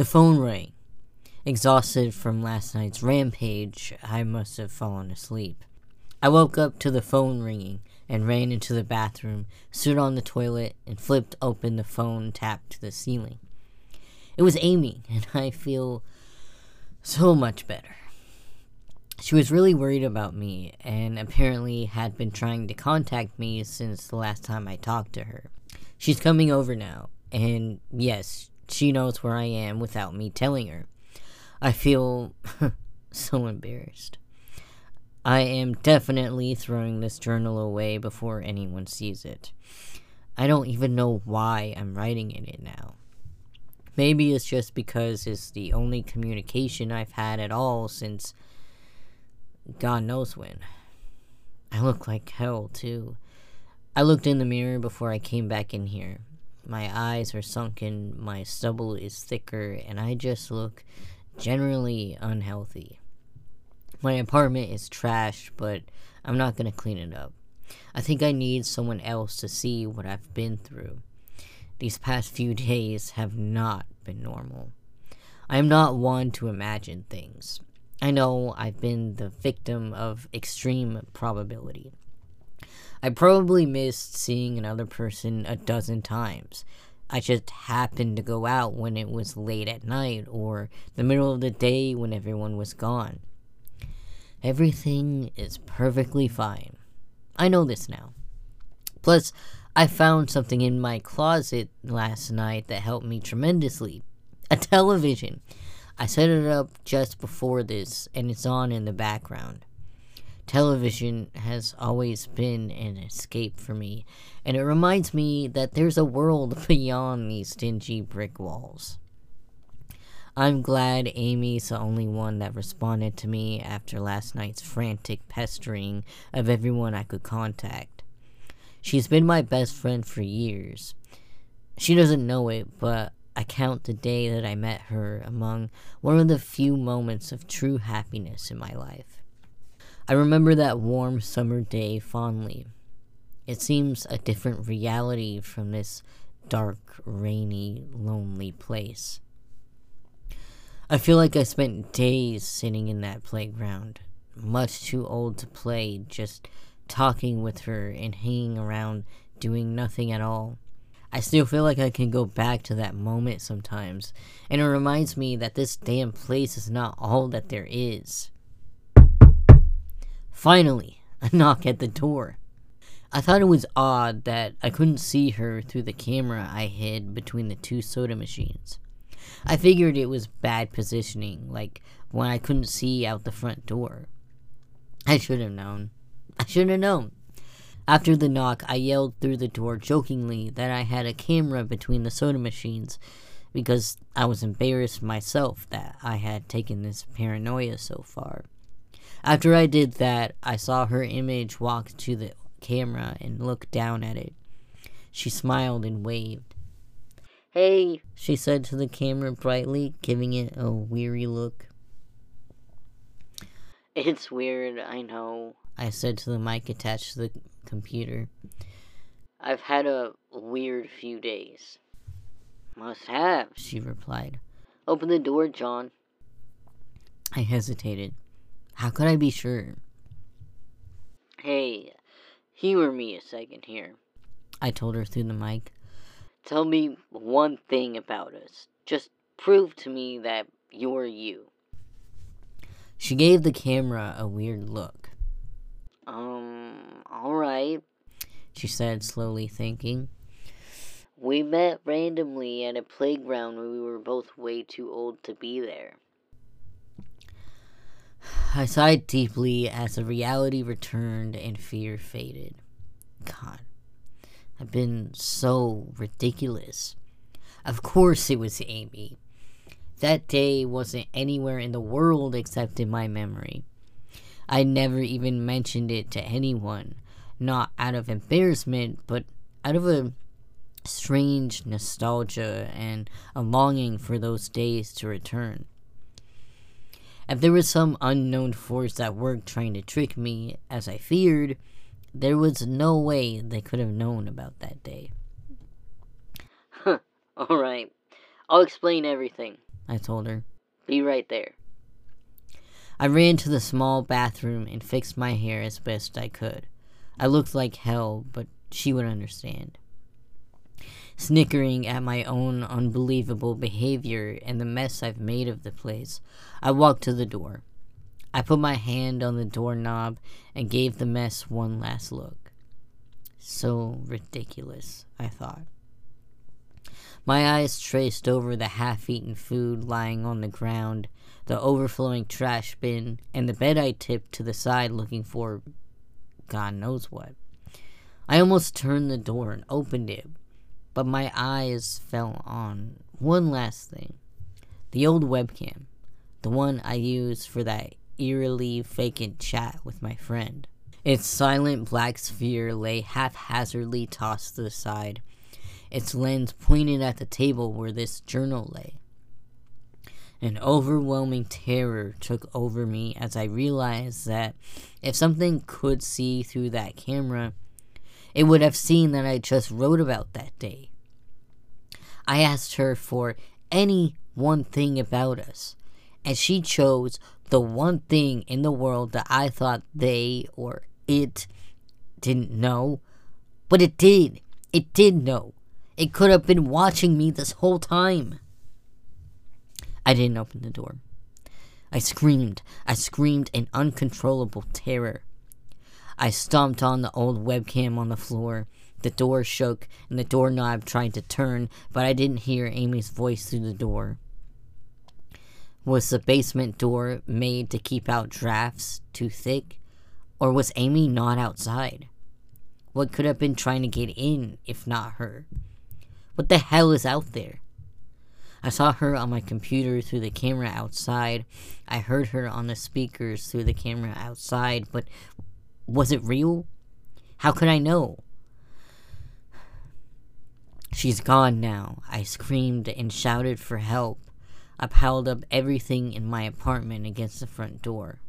The phone rang. Exhausted from last night's rampage, I must have fallen asleep. I woke up to the phone ringing and ran into the bathroom, stood on the toilet, and flipped open the phone tapped to the ceiling. It was Amy, and I feel so much better. She was really worried about me and apparently had been trying to contact me since the last time I talked to her. She's coming over now, and yes, she knows where I am without me telling her. I feel so embarrassed. I am definitely throwing this journal away before anyone sees it. I don't even know why I'm writing in it now. Maybe it's just because it's the only communication I've had at all since God knows when. I look like hell, too. I looked in the mirror before I came back in here. My eyes are sunken, my stubble is thicker, and I just look generally unhealthy. My apartment is trash, but I'm not gonna clean it up. I think I need someone else to see what I've been through. These past few days have not been normal. I am not one to imagine things. I know I've been the victim of extreme probability. I probably missed seeing another person a dozen times. I just happened to go out when it was late at night or the middle of the day when everyone was gone. Everything is perfectly fine. I know this now. Plus, I found something in my closet last night that helped me tremendously a television. I set it up just before this, and it's on in the background. Television has always been an escape for me, and it reminds me that there's a world beyond these dingy brick walls. I'm glad Amy's the only one that responded to me after last night's frantic pestering of everyone I could contact. She's been my best friend for years. She doesn't know it, but I count the day that I met her among one of the few moments of true happiness in my life. I remember that warm summer day fondly. It seems a different reality from this dark, rainy, lonely place. I feel like I spent days sitting in that playground, much too old to play, just talking with her and hanging around doing nothing at all. I still feel like I can go back to that moment sometimes, and it reminds me that this damn place is not all that there is. Finally, a knock at the door. I thought it was odd that I couldn't see her through the camera I hid between the two soda machines. I figured it was bad positioning, like when I couldn't see out the front door. I should have known. I should have known. After the knock, I yelled through the door jokingly that I had a camera between the soda machines because I was embarrassed myself that I had taken this paranoia so far. After I did that, I saw her image walk to the camera and look down at it. She smiled and waved. Hey, she said to the camera brightly, giving it a weary look. It's weird, I know, I said to the mic attached to the computer. I've had a weird few days. Must have, she replied. Open the door, John. I hesitated. How could I be sure? Hey, humor me a second here. I told her through the mic. Tell me one thing about us. Just prove to me that you're you. She gave the camera a weird look. Um, alright, she said, slowly thinking. We met randomly at a playground where we were both way too old to be there. I sighed deeply as the reality returned and fear faded. God, I've been so ridiculous. Of course it was Amy. That day wasn't anywhere in the world except in my memory. I never even mentioned it to anyone, not out of embarrassment, but out of a strange nostalgia and a longing for those days to return. If there was some unknown force at work trying to trick me, as I feared, there was no way they could have known about that day. Huh, alright. I'll explain everything, I told her. Be right there. I ran to the small bathroom and fixed my hair as best I could. I looked like hell, but she would understand. Snickering at my own unbelievable behavior and the mess I've made of the place, I walked to the door. I put my hand on the doorknob and gave the mess one last look. So ridiculous, I thought. My eyes traced over the half eaten food lying on the ground, the overflowing trash bin, and the bed I tipped to the side looking for God knows what. I almost turned the door and opened it, but my eyes fell on one last thing the old webcam, the one I used for that eerily vacant chat with my friend. Its silent black sphere lay haphazardly tossed to the side, its lens pointed at the table where this journal lay. An overwhelming terror took over me as I realized that if something could see through that camera, it would have seen that I just wrote about that day. I asked her for any one thing about us, and she chose the one thing in the world that I thought they or it didn't know. But it did. It did know. It could have been watching me this whole time. I didn't open the door. I screamed. I screamed in uncontrollable terror. I stomped on the old webcam on the floor. The door shook and the doorknob tried to turn, but I didn't hear Amy's voice through the door. Was the basement door made to keep out drafts too thick? Or was Amy not outside? What could have been trying to get in if not her? What the hell is out there? I saw her on my computer through the camera outside. I heard her on the speakers through the camera outside, but was it real? How could I know? She's gone now. I screamed and shouted for help. I piled up everything in my apartment against the front door.